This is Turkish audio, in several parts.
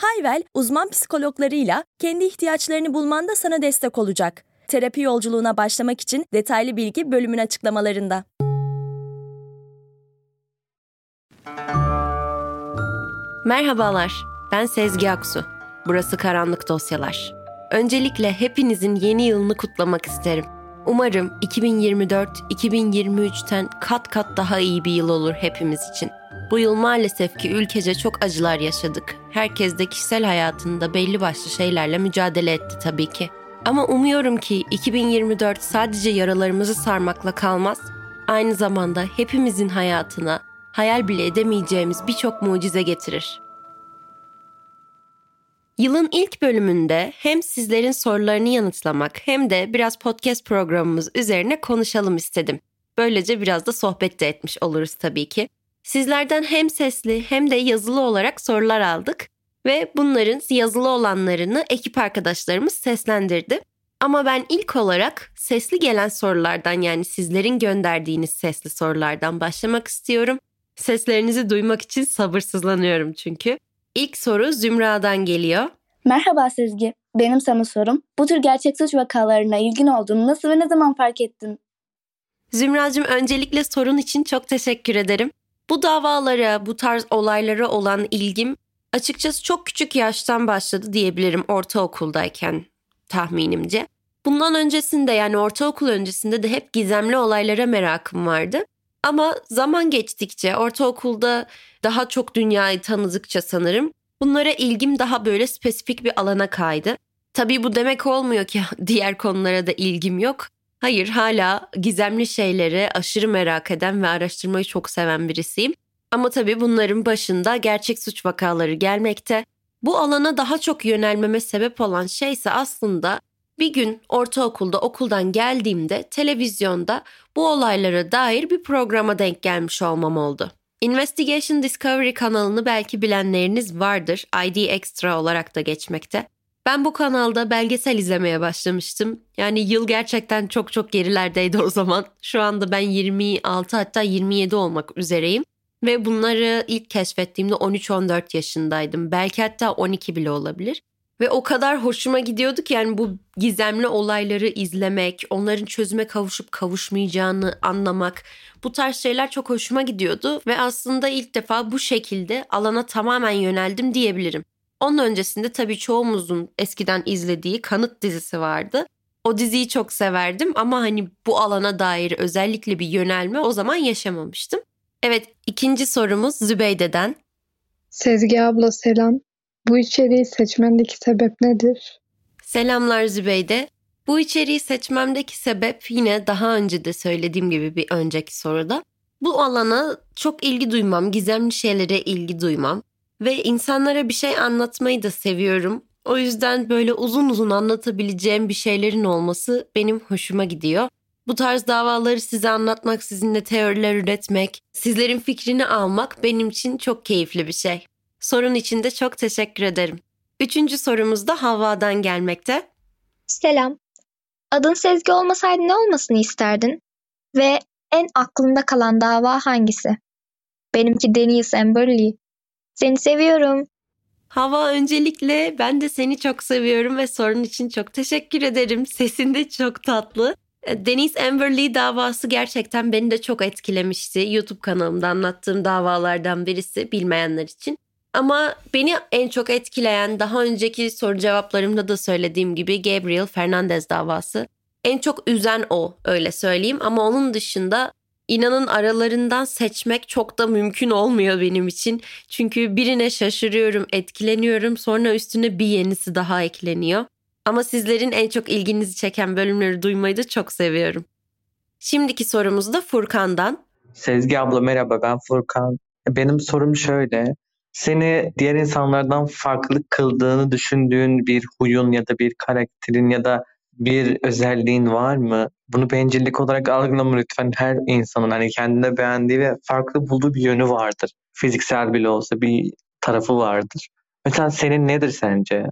Hayvel, uzman psikologlarıyla kendi ihtiyaçlarını bulmanda sana destek olacak. Terapi yolculuğuna başlamak için detaylı bilgi bölümün açıklamalarında. Merhabalar, ben Sezgi Aksu. Burası Karanlık Dosyalar. Öncelikle hepinizin yeni yılını kutlamak isterim. Umarım 2024 2023'ten kat kat daha iyi bir yıl olur hepimiz için. Bu yıl maalesef ki ülkece çok acılar yaşadık. Herkes de kişisel hayatında belli başlı şeylerle mücadele etti tabii ki. Ama umuyorum ki 2024 sadece yaralarımızı sarmakla kalmaz, aynı zamanda hepimizin hayatına hayal bile edemeyeceğimiz birçok mucize getirir. Yılın ilk bölümünde hem sizlerin sorularını yanıtlamak hem de biraz podcast programımız üzerine konuşalım istedim. Böylece biraz da sohbet de etmiş oluruz tabii ki. Sizlerden hem sesli hem de yazılı olarak sorular aldık ve bunların yazılı olanlarını ekip arkadaşlarımız seslendirdi. Ama ben ilk olarak sesli gelen sorulardan yani sizlerin gönderdiğiniz sesli sorulardan başlamak istiyorum. Seslerinizi duymak için sabırsızlanıyorum çünkü. İlk soru Zümra'dan geliyor. Merhaba Sezgi. Benim sana sorum. Bu tür gerçek suç vakalarına ilgin olduğunu nasıl ve ne zaman fark ettin? Zümracığım öncelikle sorun için çok teşekkür ederim. Bu davalara, bu tarz olaylara olan ilgim açıkçası çok küçük yaştan başladı diyebilirim ortaokuldayken tahminimce. Bundan öncesinde yani ortaokul öncesinde de hep gizemli olaylara merakım vardı. Ama zaman geçtikçe ortaokulda daha çok dünyayı tanıdıkça sanırım bunlara ilgim daha böyle spesifik bir alana kaydı. Tabii bu demek olmuyor ki diğer konulara da ilgim yok. Hayır hala gizemli şeylere aşırı merak eden ve araştırmayı çok seven birisiyim. Ama tabii bunların başında gerçek suç vakaları gelmekte. Bu alana daha çok yönelmeme sebep olan şey ise aslında bir gün ortaokulda okuldan geldiğimde televizyonda bu olaylara dair bir programa denk gelmiş olmam oldu. Investigation Discovery kanalını belki bilenleriniz vardır. ID Extra olarak da geçmekte. Ben bu kanalda belgesel izlemeye başlamıştım. Yani yıl gerçekten çok çok gerilerdeydi o zaman. Şu anda ben 26 hatta 27 olmak üzereyim. Ve bunları ilk keşfettiğimde 13-14 yaşındaydım. Belki hatta 12 bile olabilir. Ve o kadar hoşuma gidiyordu ki yani bu gizemli olayları izlemek, onların çözüme kavuşup kavuşmayacağını anlamak. Bu tarz şeyler çok hoşuma gidiyordu ve aslında ilk defa bu şekilde alana tamamen yöneldim diyebilirim. Onun öncesinde tabii çoğumuzun eskiden izlediği Kanıt dizisi vardı. O diziyi çok severdim ama hani bu alana dair özellikle bir yönelme o zaman yaşamamıştım. Evet ikinci sorumuz Zübeyde'den. Sezgi abla selam. Bu içeriği seçmendeki sebep nedir? Selamlar Zübeyde. Bu içeriği seçmemdeki sebep yine daha önce de söylediğim gibi bir önceki soruda. Bu alana çok ilgi duymam, gizemli şeylere ilgi duymam ve insanlara bir şey anlatmayı da seviyorum. O yüzden böyle uzun uzun anlatabileceğim bir şeylerin olması benim hoşuma gidiyor. Bu tarz davaları size anlatmak, sizinle teoriler üretmek, sizlerin fikrini almak benim için çok keyifli bir şey. Sorun için de çok teşekkür ederim. Üçüncü sorumuz da Havva'dan gelmekte. Selam. Adın Sezgi olmasaydı ne olmasını isterdin? Ve en aklında kalan dava hangisi? Benimki Deniz Amberley. Seni seviyorum. Hava öncelikle ben de seni çok seviyorum ve sorun için çok teşekkür ederim. Sesin de çok tatlı. E, Denise Amberley davası gerçekten beni de çok etkilemişti. YouTube kanalımda anlattığım davalardan birisi bilmeyenler için. Ama beni en çok etkileyen daha önceki soru cevaplarımda da söylediğim gibi Gabriel Fernandez davası. En çok üzen o öyle söyleyeyim ama onun dışında inanın aralarından seçmek çok da mümkün olmuyor benim için. Çünkü birine şaşırıyorum, etkileniyorum sonra üstüne bir yenisi daha ekleniyor. Ama sizlerin en çok ilginizi çeken bölümleri duymayı da çok seviyorum. Şimdiki sorumuz da Furkan'dan. Sezgi abla merhaba ben Furkan. Benim sorum şöyle. Seni diğer insanlardan farklı kıldığını düşündüğün bir huyun ya da bir karakterin ya da bir özelliğin var mı? Bunu bencillik olarak algılama lütfen. Her insanın hani kendine beğendiği ve farklı bulduğu bir yönü vardır. Fiziksel bile olsa bir tarafı vardır. Mesela senin nedir sence?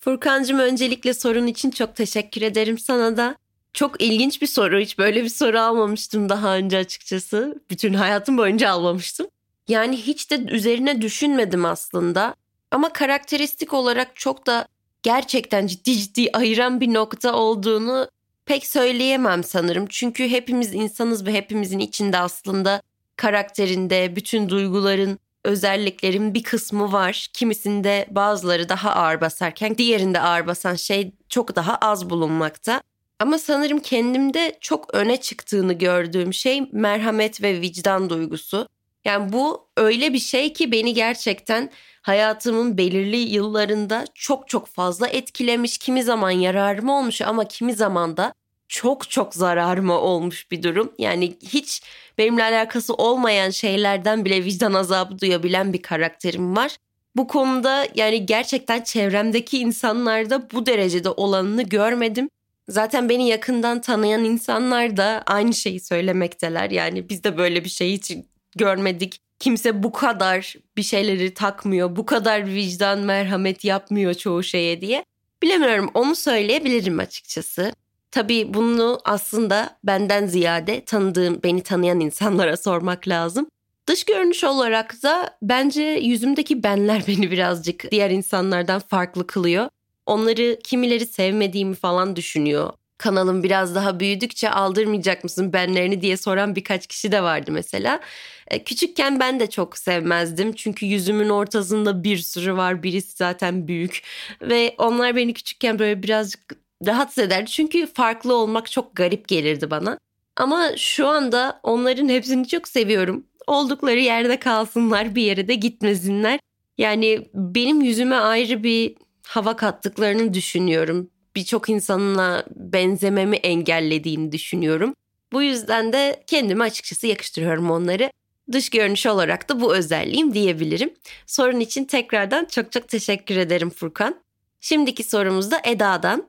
Furkancığım öncelikle sorun için çok teşekkür ederim sana da. Çok ilginç bir soru. Hiç böyle bir soru almamıştım daha önce açıkçası. Bütün hayatım boyunca almamıştım. Yani hiç de üzerine düşünmedim aslında. Ama karakteristik olarak çok da gerçekten ciddi ciddi ayıran bir nokta olduğunu pek söyleyemem sanırım. Çünkü hepimiz insanız ve hepimizin içinde aslında karakterinde bütün duyguların, özelliklerin bir kısmı var. Kimisinde bazıları daha ağır basarken diğerinde ağır basan şey çok daha az bulunmakta. Ama sanırım kendimde çok öne çıktığını gördüğüm şey merhamet ve vicdan duygusu. Yani bu öyle bir şey ki beni gerçekten hayatımın belirli yıllarında çok çok fazla etkilemiş. Kimi zaman yararıma olmuş ama kimi zaman da çok çok zararıma olmuş bir durum. Yani hiç benimle alakası olmayan şeylerden bile vicdan azabı duyabilen bir karakterim var. Bu konuda yani gerçekten çevremdeki insanlarda bu derecede olanını görmedim. Zaten beni yakından tanıyan insanlar da aynı şeyi söylemekteler. Yani biz de böyle bir şey hiç görmedik. Kimse bu kadar bir şeyleri takmıyor, bu kadar vicdan, merhamet yapmıyor çoğu şeye diye. Bilemiyorum onu söyleyebilirim açıkçası. Tabii bunu aslında benden ziyade tanıdığım, beni tanıyan insanlara sormak lazım. Dış görünüş olarak da bence yüzümdeki benler beni birazcık diğer insanlardan farklı kılıyor. Onları kimileri sevmediğimi falan düşünüyor. Kanalım biraz daha büyüdükçe aldırmayacak mısın benlerini diye soran birkaç kişi de vardı mesela. E, küçükken ben de çok sevmezdim. Çünkü yüzümün ortasında bir sürü var. Birisi zaten büyük. Ve onlar beni küçükken böyle birazcık rahatsız ederdi. Çünkü farklı olmak çok garip gelirdi bana. Ama şu anda onların hepsini çok seviyorum. Oldukları yerde kalsınlar, bir yere de gitmesinler. Yani benim yüzüme ayrı bir hava kattıklarını düşünüyorum. Birçok insanla benzememi engellediğini düşünüyorum. Bu yüzden de kendime açıkçası yakıştırıyorum onları. Dış görünüş olarak da bu özelliğim diyebilirim. Sorun için tekrardan çok çok teşekkür ederim Furkan. Şimdiki sorumuz da Eda'dan.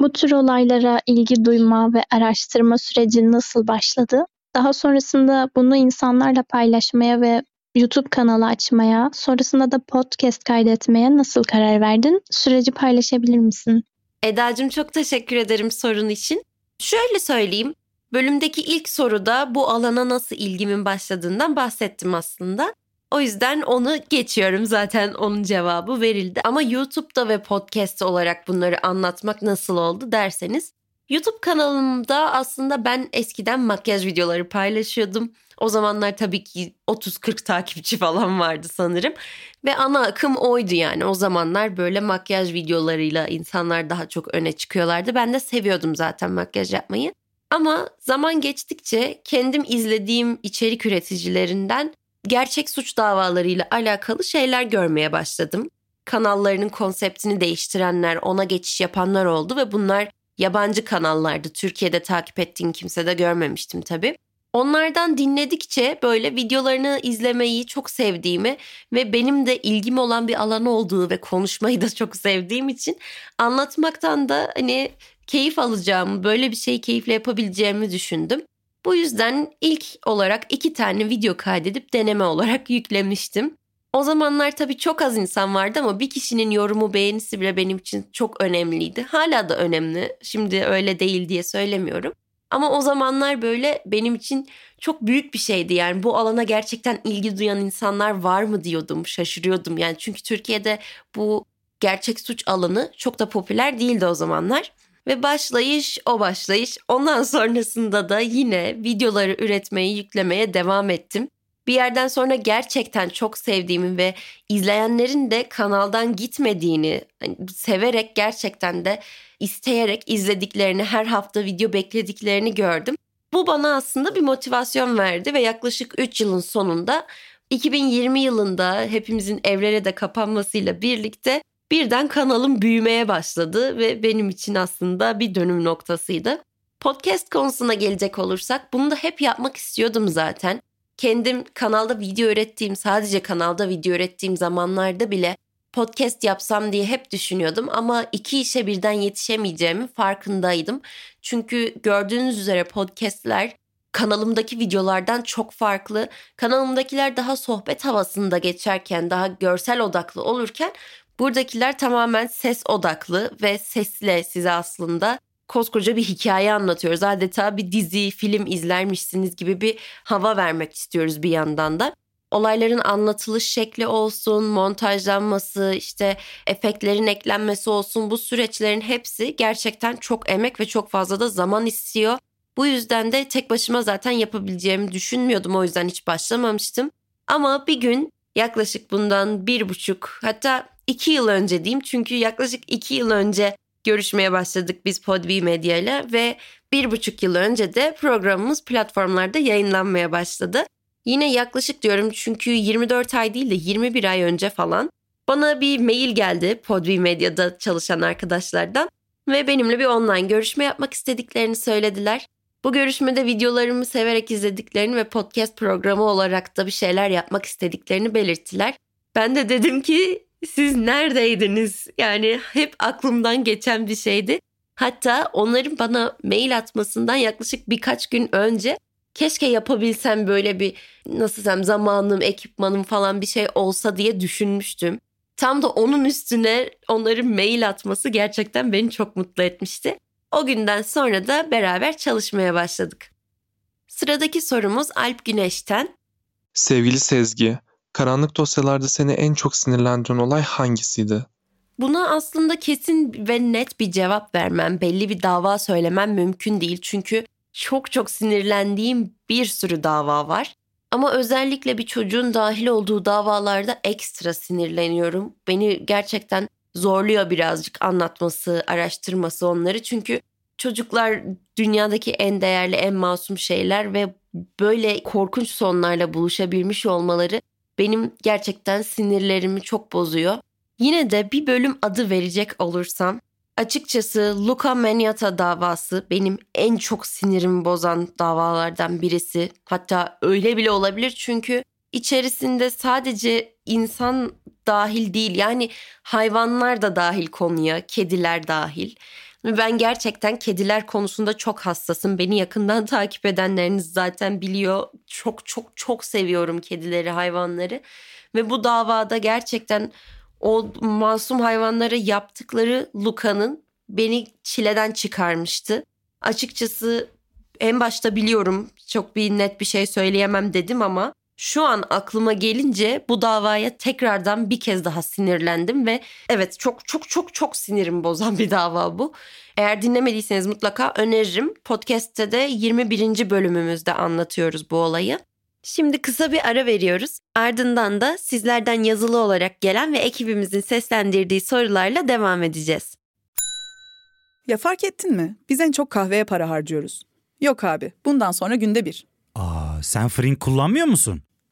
Bu tür olaylara ilgi duyma ve araştırma süreci nasıl başladı? Daha sonrasında bunu insanlarla paylaşmaya ve YouTube kanalı açmaya, sonrasında da podcast kaydetmeye nasıl karar verdin? Süreci paylaşabilir misin? Eda'cığım çok teşekkür ederim sorun için. Şöyle söyleyeyim, bölümdeki ilk soruda bu alana nasıl ilgimin başladığından bahsettim aslında. O yüzden onu geçiyorum zaten onun cevabı verildi. Ama YouTube'da ve podcast olarak bunları anlatmak nasıl oldu derseniz YouTube kanalımda aslında ben eskiden makyaj videoları paylaşıyordum. O zamanlar tabii ki 30-40 takipçi falan vardı sanırım. Ve ana akım oydu yani. O zamanlar böyle makyaj videolarıyla insanlar daha çok öne çıkıyorlardı. Ben de seviyordum zaten makyaj yapmayı. Ama zaman geçtikçe kendim izlediğim içerik üreticilerinden gerçek suç davalarıyla alakalı şeyler görmeye başladım. Kanallarının konseptini değiştirenler, ona geçiş yapanlar oldu ve bunlar yabancı kanallardı. Türkiye'de takip ettiğim kimse de görmemiştim tabii. Onlardan dinledikçe böyle videolarını izlemeyi çok sevdiğimi ve benim de ilgim olan bir alan olduğu ve konuşmayı da çok sevdiğim için anlatmaktan da hani keyif alacağımı, böyle bir şeyi keyifle yapabileceğimi düşündüm. Bu yüzden ilk olarak iki tane video kaydedip deneme olarak yüklemiştim. O zamanlar tabii çok az insan vardı ama bir kişinin yorumu beğenisi bile benim için çok önemliydi. Hala da önemli. Şimdi öyle değil diye söylemiyorum. Ama o zamanlar böyle benim için çok büyük bir şeydi. Yani bu alana gerçekten ilgi duyan insanlar var mı diyordum, şaşırıyordum. Yani çünkü Türkiye'de bu gerçek suç alanı çok da popüler değildi o zamanlar. Ve başlayış o başlayış. Ondan sonrasında da yine videoları üretmeyi, yüklemeye devam ettim. Bir yerden sonra gerçekten çok sevdiğimi ve izleyenlerin de kanaldan gitmediğini, hani severek gerçekten de isteyerek izlediklerini, her hafta video beklediklerini gördüm. Bu bana aslında bir motivasyon verdi ve yaklaşık 3 yılın sonunda 2020 yılında hepimizin evlere de kapanmasıyla birlikte birden kanalım büyümeye başladı ve benim için aslında bir dönüm noktasıydı. Podcast konusuna gelecek olursak bunu da hep yapmak istiyordum zaten. Kendim kanalda video ürettiğim, sadece kanalda video ürettiğim zamanlarda bile podcast yapsam diye hep düşünüyordum ama iki işe birden yetişemeyeceğimi farkındaydım. Çünkü gördüğünüz üzere podcastler kanalımdaki videolardan çok farklı. Kanalımdakiler daha sohbet havasında geçerken, daha görsel odaklı olurken buradakiler tamamen ses odaklı ve sesle size aslında koskoca bir hikaye anlatıyoruz. Adeta bir dizi, film izlermişsiniz gibi bir hava vermek istiyoruz bir yandan da olayların anlatılış şekli olsun, montajlanması, işte efektlerin eklenmesi olsun bu süreçlerin hepsi gerçekten çok emek ve çok fazla da zaman istiyor. Bu yüzden de tek başıma zaten yapabileceğimi düşünmüyordum o yüzden hiç başlamamıştım. Ama bir gün yaklaşık bundan bir buçuk hatta iki yıl önce diyeyim çünkü yaklaşık iki yıl önce görüşmeye başladık biz Podbi Medya ile ve bir buçuk yıl önce de programımız platformlarda yayınlanmaya başladı. Yine yaklaşık diyorum çünkü 24 ay değil de 21 ay önce falan bana bir mail geldi Podbi Medya'da çalışan arkadaşlardan ve benimle bir online görüşme yapmak istediklerini söylediler. Bu görüşmede videolarımı severek izlediklerini ve podcast programı olarak da bir şeyler yapmak istediklerini belirttiler. Ben de dedim ki siz neredeydiniz? Yani hep aklımdan geçen bir şeydi. Hatta onların bana mail atmasından yaklaşık birkaç gün önce keşke yapabilsem böyle bir nasıl desem zamanım, ekipmanım falan bir şey olsa diye düşünmüştüm. Tam da onun üstüne onların mail atması gerçekten beni çok mutlu etmişti. O günden sonra da beraber çalışmaya başladık. Sıradaki sorumuz Alp Güneş'ten. Sevgili Sezgi, karanlık dosyalarda seni en çok sinirlendiren olay hangisiydi? Buna aslında kesin ve net bir cevap vermem, belli bir dava söylemem mümkün değil. Çünkü çok çok sinirlendiğim bir sürü dava var. Ama özellikle bir çocuğun dahil olduğu davalarda ekstra sinirleniyorum. Beni gerçekten zorluyor birazcık anlatması, araştırması onları. Çünkü çocuklar dünyadaki en değerli, en masum şeyler ve böyle korkunç sonlarla buluşabilmiş olmaları benim gerçekten sinirlerimi çok bozuyor. Yine de bir bölüm adı verecek olursam Açıkçası Luca Maniata davası benim en çok sinirimi bozan davalardan birisi. Hatta öyle bile olabilir çünkü içerisinde sadece insan dahil değil yani hayvanlar da dahil konuya, kediler dahil. Ben gerçekten kediler konusunda çok hassasım. Beni yakından takip edenleriniz zaten biliyor. Çok çok çok seviyorum kedileri, hayvanları. Ve bu davada gerçekten o masum hayvanlara yaptıkları Luka'nın beni çileden çıkarmıştı. Açıkçası en başta biliyorum çok bir net bir şey söyleyemem dedim ama şu an aklıma gelince bu davaya tekrardan bir kez daha sinirlendim ve evet çok çok çok çok sinirim bozan bir dava bu. Eğer dinlemediyseniz mutlaka öneririm. Podcast'te de 21. bölümümüzde anlatıyoruz bu olayı. Şimdi kısa bir ara veriyoruz. Ardından da sizlerden yazılı olarak gelen ve ekibimizin seslendirdiği sorularla devam edeceğiz. Ya fark ettin mi? Biz en çok kahveye para harcıyoruz. Yok abi, bundan sonra günde bir. Aa, sen Frink kullanmıyor musun?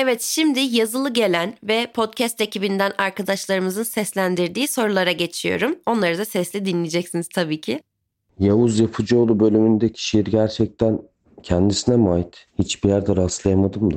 Evet şimdi yazılı gelen ve podcast ekibinden arkadaşlarımızın seslendirdiği sorulara geçiyorum. Onları da sesli dinleyeceksiniz tabii ki. Yavuz Yapıcıoğlu bölümündeki şiir gerçekten kendisine mi ait? Hiçbir yerde rastlayamadım da.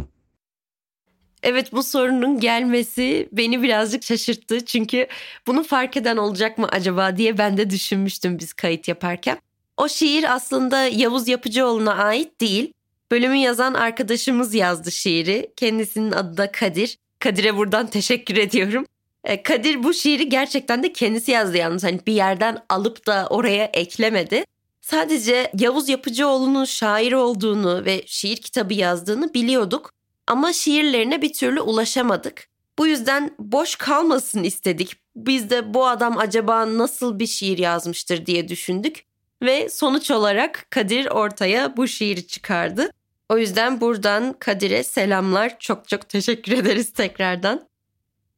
Evet bu sorunun gelmesi beni birazcık şaşırttı. Çünkü bunu fark eden olacak mı acaba diye ben de düşünmüştüm biz kayıt yaparken. O şiir aslında Yavuz Yapıcıoğlu'na ait değil. Bölümü yazan arkadaşımız yazdı şiiri. Kendisinin adı da Kadir. Kadir'e buradan teşekkür ediyorum. E, Kadir bu şiiri gerçekten de kendisi yazdı yalnız. Hani bir yerden alıp da oraya eklemedi. Sadece Yavuz Yapıcıoğlu'nun şair olduğunu ve şiir kitabı yazdığını biliyorduk ama şiirlerine bir türlü ulaşamadık. Bu yüzden boş kalmasın istedik. Biz de bu adam acaba nasıl bir şiir yazmıştır diye düşündük ve sonuç olarak Kadir ortaya bu şiiri çıkardı. O yüzden buradan Kadir'e selamlar. Çok çok teşekkür ederiz tekrardan.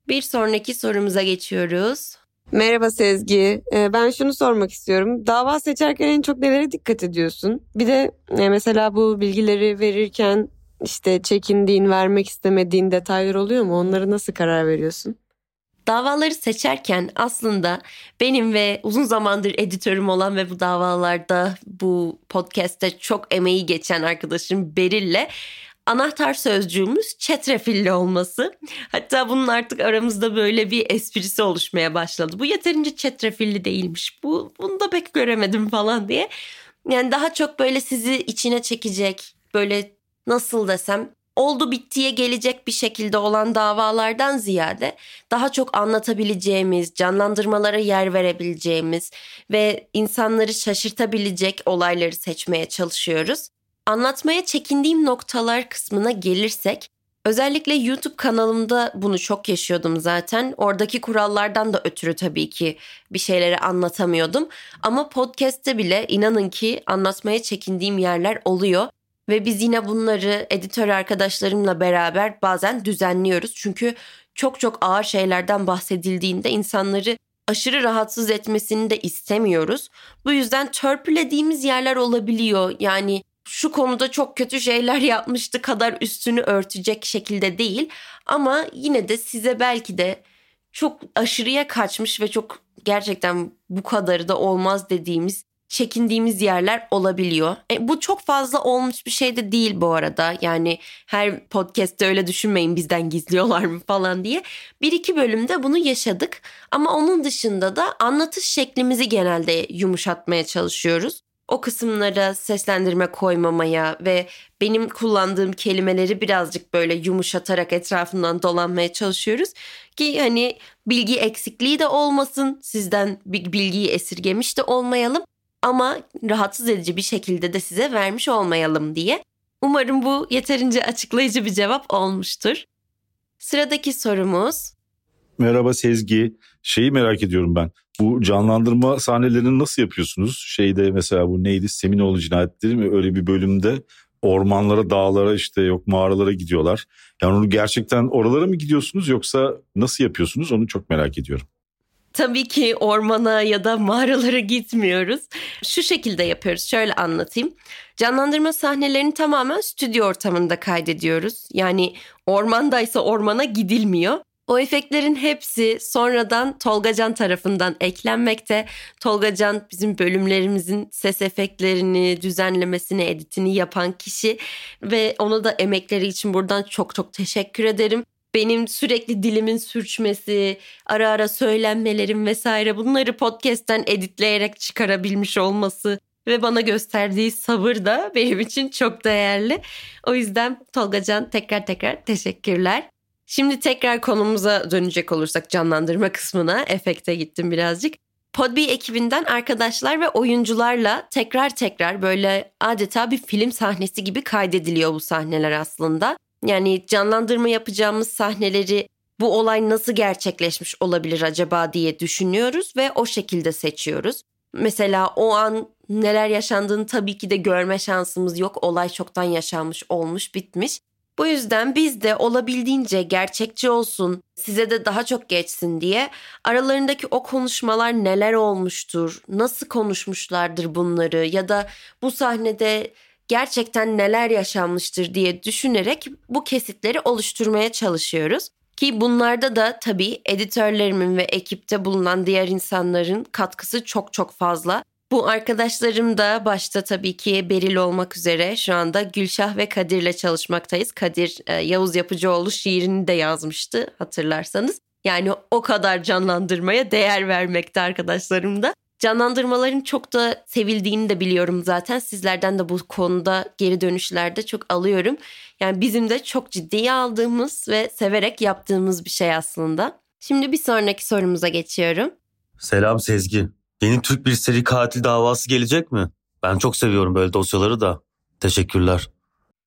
Bir sonraki sorumuza geçiyoruz. Merhaba Sezgi. Ee, ben şunu sormak istiyorum. Dava seçerken en çok nelere dikkat ediyorsun? Bir de e, mesela bu bilgileri verirken işte çekindiğin, vermek istemediğin detaylar oluyor mu? Onları nasıl karar veriyorsun? Davaları seçerken aslında benim ve uzun zamandır editörüm olan ve bu davalarda bu podcast'te çok emeği geçen arkadaşım Beril'le anahtar sözcüğümüz çetrefilli olması. Hatta bunun artık aramızda böyle bir esprisi oluşmaya başladı. Bu yeterince çetrefilli değilmiş. Bu bunu da pek göremedim falan diye. Yani daha çok böyle sizi içine çekecek, böyle nasıl desem oldu bittiye gelecek bir şekilde olan davalardan ziyade daha çok anlatabileceğimiz, canlandırmalara yer verebileceğimiz ve insanları şaşırtabilecek olayları seçmeye çalışıyoruz. Anlatmaya çekindiğim noktalar kısmına gelirsek, özellikle YouTube kanalımda bunu çok yaşıyordum zaten. Oradaki kurallardan da ötürü tabii ki bir şeyleri anlatamıyordum. Ama podcast'te bile inanın ki anlatmaya çekindiğim yerler oluyor. Ve biz yine bunları editör arkadaşlarımla beraber bazen düzenliyoruz. Çünkü çok çok ağır şeylerden bahsedildiğinde insanları aşırı rahatsız etmesini de istemiyoruz. Bu yüzden törpülediğimiz yerler olabiliyor. Yani şu konuda çok kötü şeyler yapmıştı kadar üstünü örtecek şekilde değil. Ama yine de size belki de çok aşırıya kaçmış ve çok gerçekten bu kadarı da olmaz dediğimiz çekindiğimiz yerler olabiliyor. E, bu çok fazla olmuş bir şey de değil bu arada. Yani her podcast'te öyle düşünmeyin bizden gizliyorlar mı falan diye. Bir iki bölümde bunu yaşadık. Ama onun dışında da anlatış şeklimizi genelde yumuşatmaya çalışıyoruz o kısımlara seslendirme koymamaya ve benim kullandığım kelimeleri birazcık böyle yumuşatarak etrafından dolanmaya çalışıyoruz ki hani bilgi eksikliği de olmasın, sizden bir bilgiyi esirgemiş de olmayalım ama rahatsız edici bir şekilde de size vermiş olmayalım diye. Umarım bu yeterince açıklayıcı bir cevap olmuştur. Sıradaki sorumuz. Merhaba Sezgi. Şeyi merak ediyorum ben. Bu canlandırma sahnelerini nasıl yapıyorsunuz? Şeyde mesela bu neydi? Seminoğlu cinayetleri mi? Öyle bir bölümde ormanlara, dağlara işte yok mağaralara gidiyorlar. Yani onu gerçekten oralara mı gidiyorsunuz yoksa nasıl yapıyorsunuz? Onu çok merak ediyorum. Tabii ki ormana ya da mağaralara gitmiyoruz. Şu şekilde yapıyoruz. Şöyle anlatayım. Canlandırma sahnelerini tamamen stüdyo ortamında kaydediyoruz. Yani ormandaysa ormana gidilmiyor. O efektlerin hepsi sonradan Tolgacan tarafından eklenmekte. Tolgacan bizim bölümlerimizin ses efektlerini, düzenlemesini, editini yapan kişi ve ona da emekleri için buradan çok çok teşekkür ederim. Benim sürekli dilimin sürçmesi, ara ara söylenmelerim vesaire bunları podcast'ten editleyerek çıkarabilmiş olması ve bana gösterdiği sabır da benim için çok değerli. O yüzden Tolgacan tekrar tekrar teşekkürler. Şimdi tekrar konumuza dönecek olursak canlandırma kısmına efekte gittim birazcık. Podbee ekibinden arkadaşlar ve oyuncularla tekrar tekrar böyle adeta bir film sahnesi gibi kaydediliyor bu sahneler aslında. Yani canlandırma yapacağımız sahneleri bu olay nasıl gerçekleşmiş olabilir acaba diye düşünüyoruz ve o şekilde seçiyoruz. Mesela o an neler yaşandığını tabii ki de görme şansımız yok. Olay çoktan yaşanmış, olmuş, bitmiş. Bu yüzden biz de olabildiğince gerçekçi olsun, size de daha çok geçsin diye aralarındaki o konuşmalar neler olmuştur, nasıl konuşmuşlardır bunları ya da bu sahnede gerçekten neler yaşanmıştır diye düşünerek bu kesitleri oluşturmaya çalışıyoruz. Ki bunlarda da tabii editörlerimin ve ekipte bulunan diğer insanların katkısı çok çok fazla. Bu arkadaşlarım da başta tabii ki Beril olmak üzere şu anda Gülşah ve Kadir'le çalışmaktayız. Kadir e, Yavuz Yapıcıoğlu şiirini de yazmıştı hatırlarsanız. Yani o kadar canlandırmaya değer vermekte arkadaşlarım da. Canlandırmaların çok da sevildiğini de biliyorum zaten. Sizlerden de bu konuda geri dönüşlerde çok alıyorum. Yani bizim de çok ciddiye aldığımız ve severek yaptığımız bir şey aslında. Şimdi bir sonraki sorumuza geçiyorum. Selam Sezgi. Yeni Türk bir seri katil davası gelecek mi? Ben çok seviyorum böyle dosyaları da. Teşekkürler.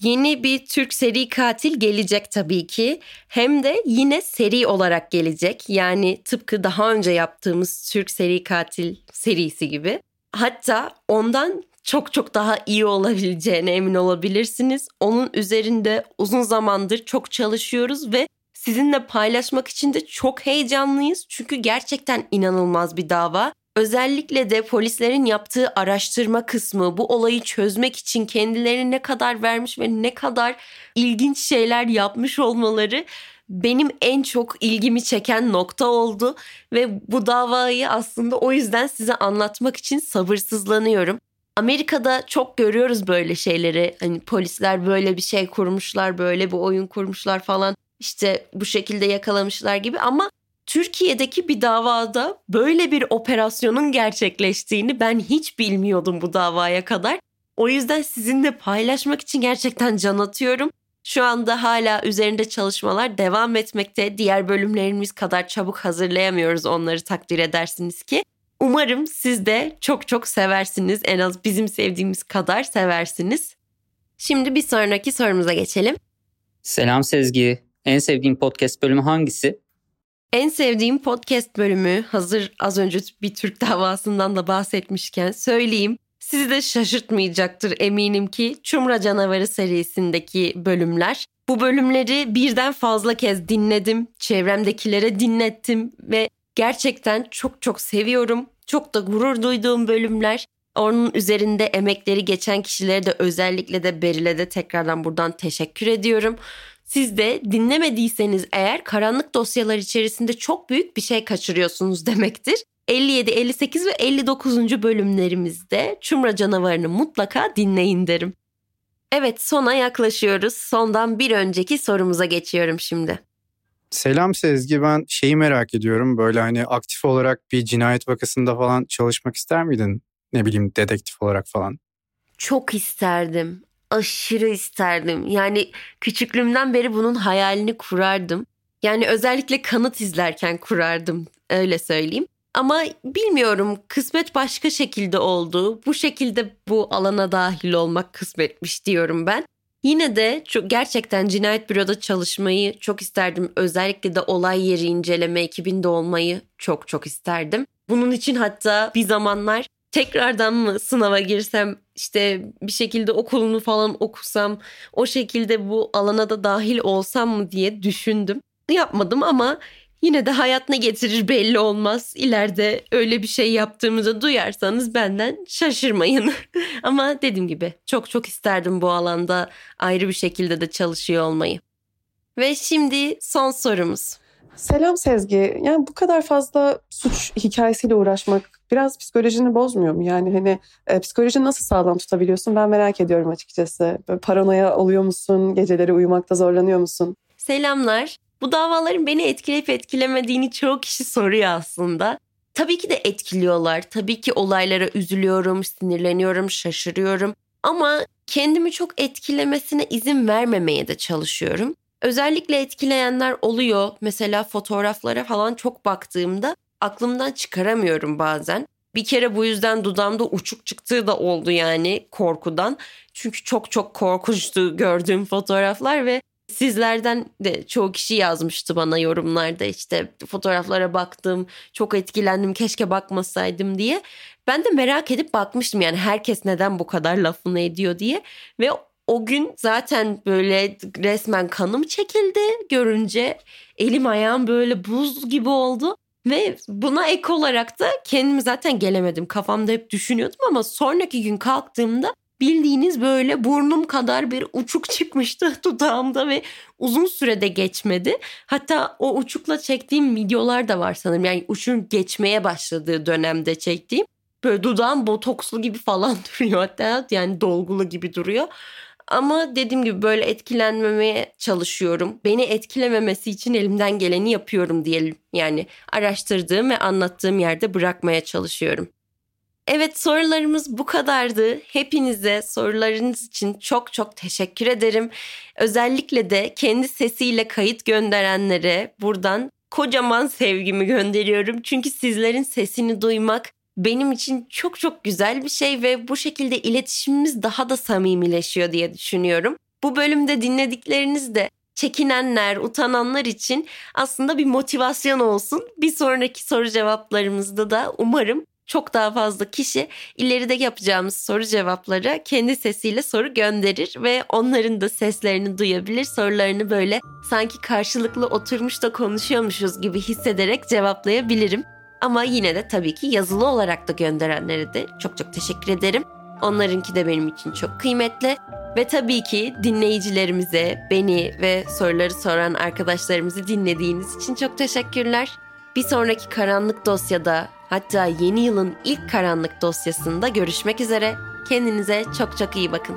Yeni bir Türk seri katil gelecek tabii ki. Hem de yine seri olarak gelecek. Yani tıpkı daha önce yaptığımız Türk seri katil serisi gibi. Hatta ondan çok çok daha iyi olabileceğine emin olabilirsiniz. Onun üzerinde uzun zamandır çok çalışıyoruz ve sizinle paylaşmak için de çok heyecanlıyız. Çünkü gerçekten inanılmaz bir dava. Özellikle de polislerin yaptığı araştırma kısmı bu olayı çözmek için kendilerini ne kadar vermiş ve ne kadar ilginç şeyler yapmış olmaları benim en çok ilgimi çeken nokta oldu ve bu davayı aslında o yüzden size anlatmak için sabırsızlanıyorum. Amerika'da çok görüyoruz böyle şeyleri. Hani polisler böyle bir şey kurmuşlar, böyle bir oyun kurmuşlar falan. İşte bu şekilde yakalamışlar gibi ama Türkiye'deki bir davada böyle bir operasyonun gerçekleştiğini ben hiç bilmiyordum bu davaya kadar. O yüzden sizinle paylaşmak için gerçekten can atıyorum. Şu anda hala üzerinde çalışmalar devam etmekte. Diğer bölümlerimiz kadar çabuk hazırlayamıyoruz onları takdir edersiniz ki. Umarım siz de çok çok seversiniz. En az bizim sevdiğimiz kadar seversiniz. Şimdi bir sonraki sorumuza geçelim. Selam Sezgi. En sevdiğin podcast bölümü hangisi? En sevdiğim podcast bölümü hazır az önce bir Türk davasından da bahsetmişken söyleyeyim. Sizi de şaşırtmayacaktır eminim ki Çumra Canavarı serisindeki bölümler. Bu bölümleri birden fazla kez dinledim, çevremdekilere dinlettim ve gerçekten çok çok seviyorum. Çok da gurur duyduğum bölümler. Onun üzerinde emekleri geçen kişilere de özellikle de Beril'e de tekrardan buradan teşekkür ediyorum. Siz de dinlemediyseniz eğer karanlık dosyalar içerisinde çok büyük bir şey kaçırıyorsunuz demektir. 57, 58 ve 59. bölümlerimizde Çumra Canavarı'nı mutlaka dinleyin derim. Evet sona yaklaşıyoruz. Sondan bir önceki sorumuza geçiyorum şimdi. Selam Sezgi ben şeyi merak ediyorum böyle hani aktif olarak bir cinayet vakasında falan çalışmak ister miydin? Ne bileyim dedektif olarak falan. Çok isterdim. Aşırı isterdim. Yani küçüklüğümden beri bunun hayalini kurardım. Yani özellikle kanıt izlerken kurardım öyle söyleyeyim. Ama bilmiyorum kısmet başka şekilde oldu. Bu şekilde bu alana dahil olmak kısmetmiş diyorum ben. Yine de çok gerçekten cinayet büroda çalışmayı çok isterdim. Özellikle de olay yeri inceleme ekibinde olmayı çok çok isterdim. Bunun için hatta bir zamanlar tekrardan mı sınava girsem işte bir şekilde okulunu falan okusam o şekilde bu alana da dahil olsam mı diye düşündüm. Yapmadım ama Yine de hayat ne getirir belli olmaz. İleride öyle bir şey yaptığımızı duyarsanız benden şaşırmayın. Ama dediğim gibi çok çok isterdim bu alanda ayrı bir şekilde de çalışıyor olmayı. Ve şimdi son sorumuz. Selam Sezgi. Yani bu kadar fazla suç hikayesiyle uğraşmak biraz psikolojini bozmuyor mu? Yani hani e, psikolojini nasıl sağlam tutabiliyorsun? Ben merak ediyorum açıkçası. Böyle paranoya oluyor musun? Geceleri uyumakta zorlanıyor musun? Selamlar. Bu davaların beni etkileyip etkilemediğini çoğu kişi soruyor aslında. Tabii ki de etkiliyorlar. Tabii ki olaylara üzülüyorum, sinirleniyorum, şaşırıyorum. Ama kendimi çok etkilemesine izin vermemeye de çalışıyorum. Özellikle etkileyenler oluyor. Mesela fotoğraflara falan çok baktığımda aklımdan çıkaramıyorum bazen. Bir kere bu yüzden dudamda uçuk çıktığı da oldu yani korkudan. Çünkü çok çok korkunçtu gördüğüm fotoğraflar ve Sizlerden de çoğu kişi yazmıştı bana yorumlarda işte fotoğraflara baktım, çok etkilendim, keşke bakmasaydım diye. Ben de merak edip bakmıştım yani herkes neden bu kadar lafını ediyor diye ve o gün zaten böyle resmen kanım çekildi görünce elim ayağım böyle buz gibi oldu. Ve buna ek olarak da kendimi zaten gelemedim. Kafamda hep düşünüyordum ama sonraki gün kalktığımda bildiğiniz böyle burnum kadar bir uçuk çıkmıştı dudağımda ve uzun sürede geçmedi. Hatta o uçukla çektiğim videolar da var sanırım. Yani uçun geçmeye başladığı dönemde çektiğim. Böyle dudağım botokslu gibi falan duruyor hatta yani dolgulu gibi duruyor. Ama dediğim gibi böyle etkilenmemeye çalışıyorum. Beni etkilememesi için elimden geleni yapıyorum diyelim. Yani araştırdığım ve anlattığım yerde bırakmaya çalışıyorum. Evet sorularımız bu kadardı. Hepinize sorularınız için çok çok teşekkür ederim. Özellikle de kendi sesiyle kayıt gönderenlere buradan kocaman sevgimi gönderiyorum. Çünkü sizlerin sesini duymak benim için çok çok güzel bir şey ve bu şekilde iletişimimiz daha da samimileşiyor diye düşünüyorum. Bu bölümde dinledikleriniz de çekinenler, utananlar için aslında bir motivasyon olsun. Bir sonraki soru cevaplarımızda da umarım çok daha fazla kişi ileride yapacağımız soru cevaplara kendi sesiyle soru gönderir ve onların da seslerini duyabilir. Sorularını böyle sanki karşılıklı oturmuş da konuşuyormuşuz gibi hissederek cevaplayabilirim. Ama yine de tabii ki yazılı olarak da gönderenlere de çok çok teşekkür ederim. Onlarınki de benim için çok kıymetli. Ve tabii ki dinleyicilerimize, beni ve soruları soran arkadaşlarımızı dinlediğiniz için çok teşekkürler. Bir sonraki karanlık dosyada hatta yeni yılın ilk karanlık dosyasında görüşmek üzere. Kendinize çok çok iyi bakın.